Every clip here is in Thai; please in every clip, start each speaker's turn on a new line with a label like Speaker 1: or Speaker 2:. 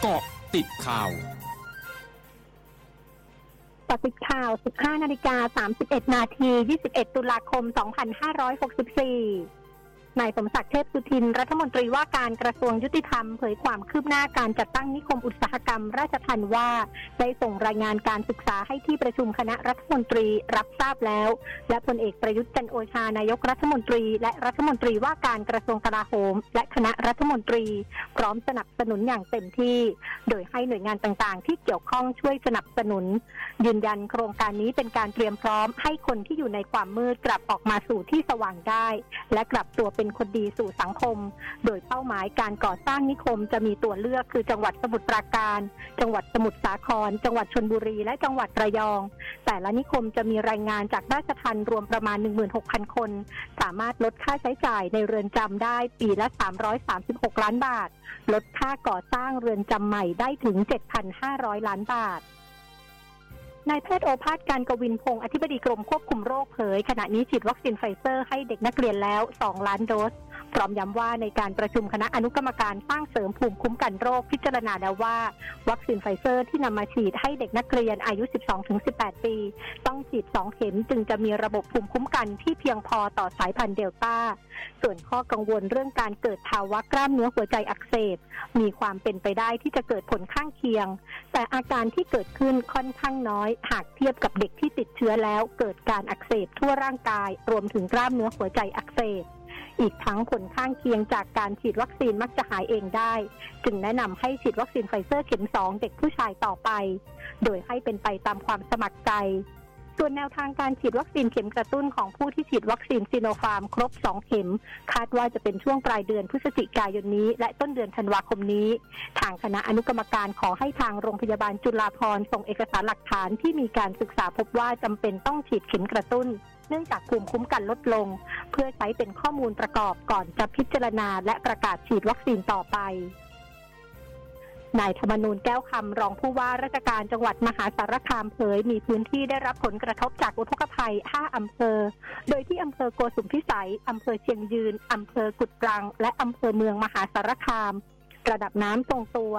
Speaker 1: เกาะติดข่าว
Speaker 2: กาะติดข่าว 15 นาฬิกา 31 นาที 21 ตุลาคม 2564 นายสมศักดิ์เทพสุทิน รัฐมนตรีว่าการกระทรวงยุติธรรมเผยความคืบหน้าการจัดตั้งนิคมอุตสาหกรรม ราชทันว่า ได้ส่งรายงานการศึกษาให้ที่ประชุมคณะรัฐมนตรีรับทราบแล้ว และพลเอกประยุทธ์จันโอชานายกรัฐมนตรี และรัฐมนตรีว่าการกระทรวงกลาโหม และคณะรัฐมนตรี พร้อมสนับสนุนอย่างเต็มที่ โดยให้หน่วยงานต่างๆ ที่เกี่ยวข้องช่วยสนับสนุน ยืนยันโครงการนี้เป็นการเตรียมพร้อม ให้คนที่อยู่ในความมืดกลับออกมาสู่ที่สว่างได้ และกลับตัวเป็นคนดีสู่สังคม โดยเป้าหมายการก่อสร้างนิคมจะมีตัวเลือกคือจังหวัดสมุทรปราการ จังหวัดสมุทรสาคร จังหวัดชนบุรี และจังหวัดระยอง แต่ละนิคมจะมีรายงานจากราชทันรวมประมาณ 16,000 คน สามารถลดค่าใช้จ่ายในเรือนจำได้ปีละ 336 ล้านบาท ลดค่าก่อสร้างเรือนจำใหม่ได้ถึง 7,500 ล้านบาท นายแพทย์โอภาสการย์กวินพงศ์อธิบดีกรมควบคุมโรคเผย ขณะนี้ฉีดวัคซีนไฟเซอร์ให้เด็กนักเรียนแล้ว 2 ล้านโดส พร้อมย้ำว่าในการประชุมคณะอนุกรรมการสร้างเสริมภูมิคุ้มกันโรคพิจารณาแล้วว่า วัคซีนไฟเซอร์ที่นำมาฉีดให้เด็กนักเรียนอายุ 12-18 ปี ต้องฉีด 2 เข็มจึงจะมีระบบภูมิคุ้มกันที่เพียงพอต่อสายพันธุ์เดลต้า ส่วนข้อกังวลเรื่องการเกิดภาวะกล้ามเนื้อหัวใจอักเสบ มีความเป็นไปได้ที่จะเกิดผลข้างเคียง แต่อาการที่เกิดขึ้นค่อนข้างน้อย หากเทียบกับเด็กที่ติดเชื้อแล้ว เกิดการอักเสบทั่วร่างกาย รวมถึงกล้ามเนื้อหัวใจอักเสบ อีกทั้งผลข้างเคียงจากการฉีดวัคซีนมักจะหายเองได้ จึงแนะนำให้ฉีดวัคซีนไฟเซอร์เข็ม 2 เด็กผู้ชายต่อไป โดยให้เป็นไปตามความสมัครใจส่วนแนวทางการฉีดวัคซีนเข็มกระตุ้นของผู้ที่ฉีดวัคซีนซีโนฟาร์ม ครบ 2 เข็ม คาดว่าจะเป็นช่วงปลายเดือนพฤศจิกายนนี้ และต้นเดือนธันวาคมนี้ ทางคณะอนุกรรมการขอให้ทางโรงพยาบาลจุฬาภรณ์ส่งเอกสารหลักฐานที่มีการศึกษาพบว่าจำเป็นต้องฉีดเข็มกระตุ้น เนื่องจากภูมิคุ้มกันลดลง เพื่อใช้เป็นข้อมูลประกอบก่อนจะพิจารณาและประกาศฉีดวัคซีนต่อไปนายธรรมนูญแก้วคำรองผู้ว่าราชการจังหวัดมหาสารคามเผย มีพื้นที่ได้รับผลกระทบจากอุทกภัย 5 อำเภอ โดยที่อำเภอโกสุมพิสัย อำเภอเชียงยืน อำเภอกุดรัง และอำเภอเมืองมหาสารคาม ระดับน้ำทรงตัว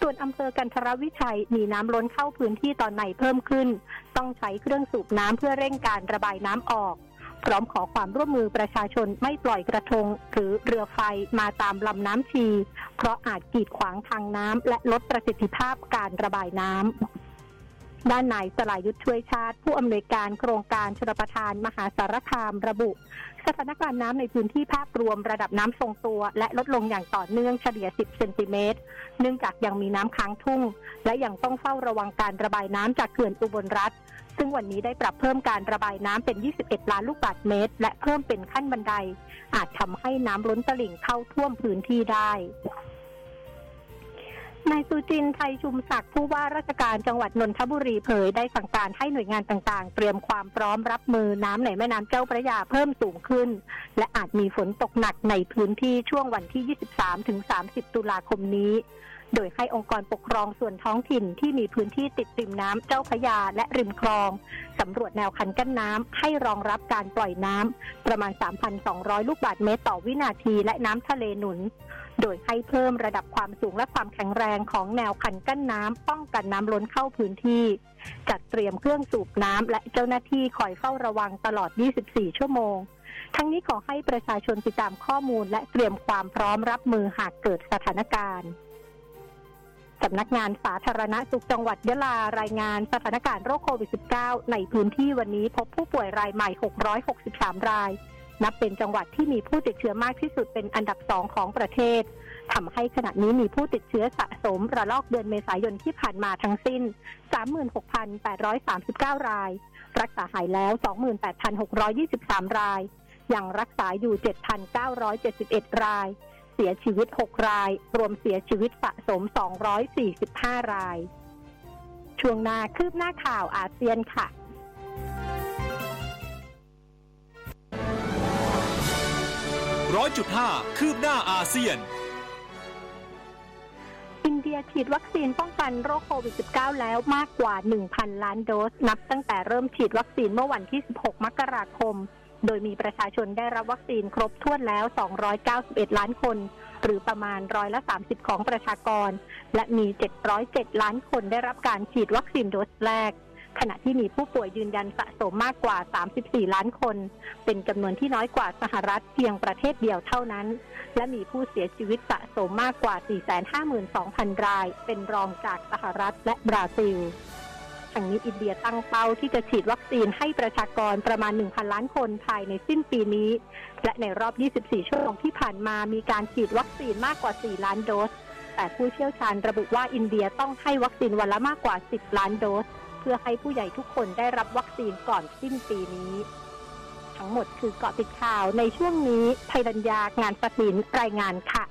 Speaker 2: ส่วนอำเภอกันทรวิชัยมีน้ำล้นเข้าพื้นที่ตอนไหนเพิ่มขึ้น ต้องใช้เครื่องสูบน้ำเพื่อเร่งการระบายน้ำออกพร้อมขอความร่วมมือประชาชนไม่ปล่อยกระทง หรือเรือไฟมาตามลำน้ำชี เพราะอาจกีดขวางทางน้ำและลดประสิทธิภาพการระบายน้ำ ด้านนายสลายุทธช่วยชาติ ผู้อำนวยการโครงการชลประทานมหาสารคามระบุ สถานการณ์น้ำในพื้นที่ภาพรวมระดับน้ำทรงตัว และลดลงอย่างต่อเนื่องเฉลี่ย 10 เซนติเมตร เนื่องจากยังมีน้ำค้างทุ่ง และยังต้องเฝ้าระวังการระบายน้ำจากเขื่อนอุบลรัฐ ซึ่งวันนี้ได้ปรับเพิ่มการระบายน้ำเป็น 21 ล้านลูกบาศก์เมตร และเพิ่มเป็นขั้นบันได อาจทำให้น้ำล้นตลิ่งเข้าท่วมพื้นที่ได้ นายสุจินไทยชุมศักดิ์ผู้ว่าราชการจังหวัดนนทบุรีเผยได้สั่งการให้หน่วยงานต่างๆ เตรียมความพร้อมรับมือน้ำในแม่น้ำเจ้าพระยาเพิ่มสูงขึ้น และอาจมีฝนตกหนักในพื้นที่ช่วงวันที่ 23-30 ตุลาคมนี้ โดยให้องค์กรปกครองส่วนท้องถิ่นที่มีพื้นที่ติดริมน้ำเจ้าพระยาและริมคลองสำรวจแนวคันกั้นน้ำให้รองรับการปล่อยน้ำประมาณ 3,200 ลูกบาศก์เมตรต่อวินาทีและน้ำทะเลหนุน โดยให้เพิ่มระดับความสูงและความแข็งแรงของแนวคันกั้นน้ำป้องกันน้ำล้นเข้าพื้นที่ จัดเตรียมเครื่องสูบน้ำและเจ้าหน้าที่คอยเฝ้าระวังตลอด 24 ชั่วโมง ทั้งนี้ขอให้ประชาชนติดตามข้อมูลและเตรียมความพร้อมรับมือหากเกิดสถานการณ์สำนักงานสาธารณสุขจังหวัดยะลารายงานสถานการณ์โรคโควิด -19 ในพื้นที่วันนี้พบผู้ป่วยรายใหม่ 663 ราย นับเป็นจังหวัดที่มีผู้ติดเชื้อมากที่สุดเป็นอันดับสองของประเทศทำให้ขณะนี้มีผู้ติดเชื้อสะสมระลอกเดือนเมษายนที่ผ่านมาทั้งสิ้น 36,839 ราย รักษาหายแล้ว 28,623 ราย ยังรักษาอยู่ 7,971 ราย เสียชีวิต 6 ราย รวมเสียชีวิตสะสม 245 ราย ช่วงหน้าคืบหน้าข่าวอาเซียนค่ะ
Speaker 1: ร้อยจุดห้าคืบหน้าอาเซียน
Speaker 2: อินเดียฉีดวัคซีนป้องกันโรคโควิด -19 แล้วมากกว่า 1,000 ล้านโดส นับตั้งแต่เริ่มฉีดวัคซีนเมื่อวันที่ 16 มกราคม โดยมีประชาชนได้รับวัคซีนครบถ้วนแล้ว 291 ล้านคน หรือประมาณร้อยละ 30 ของประชากร และมี 707 ล้านคนได้รับการฉีดวัคซีนโดสแรก ขณะที่มีผู้ป่วยยืนยันสะสมมากกว่า 34 ล้านคน เป็นจำนวนที่น้อยกว่าสหรัฐเพียงประเทศเดียวเท่านั้น และมีผู้เสียชีวิตสะสมมากกว่า 452,000 ราย เป็นรองจากสหรัฐและบราซิลทั้งนี้อินเดียตั้งเป้าที่จะฉีดวัคซีนให้ประชากรประมาณ 1,000 ล้านคนภายในสิ้นปีนี้ และในรอบ 24 ชั่วโมงที่ผ่านมามีการฉีดวัคซีนมากกว่า 4 ล้านโดส แต่ผู้เชี่ยวชาญระบุว่าอินเดียต้องให้วัคซีนวันละมากกว่า 10 ล้านโดส เพื่อให้ผู้ใหญ่ทุกคนได้รับวัคซีนก่อนสิ้นปีนี้ ทั้งหมดคือเกาะติดข่าวในช่วงนี้ไทยรัญญางานสตินรายงานค่ะ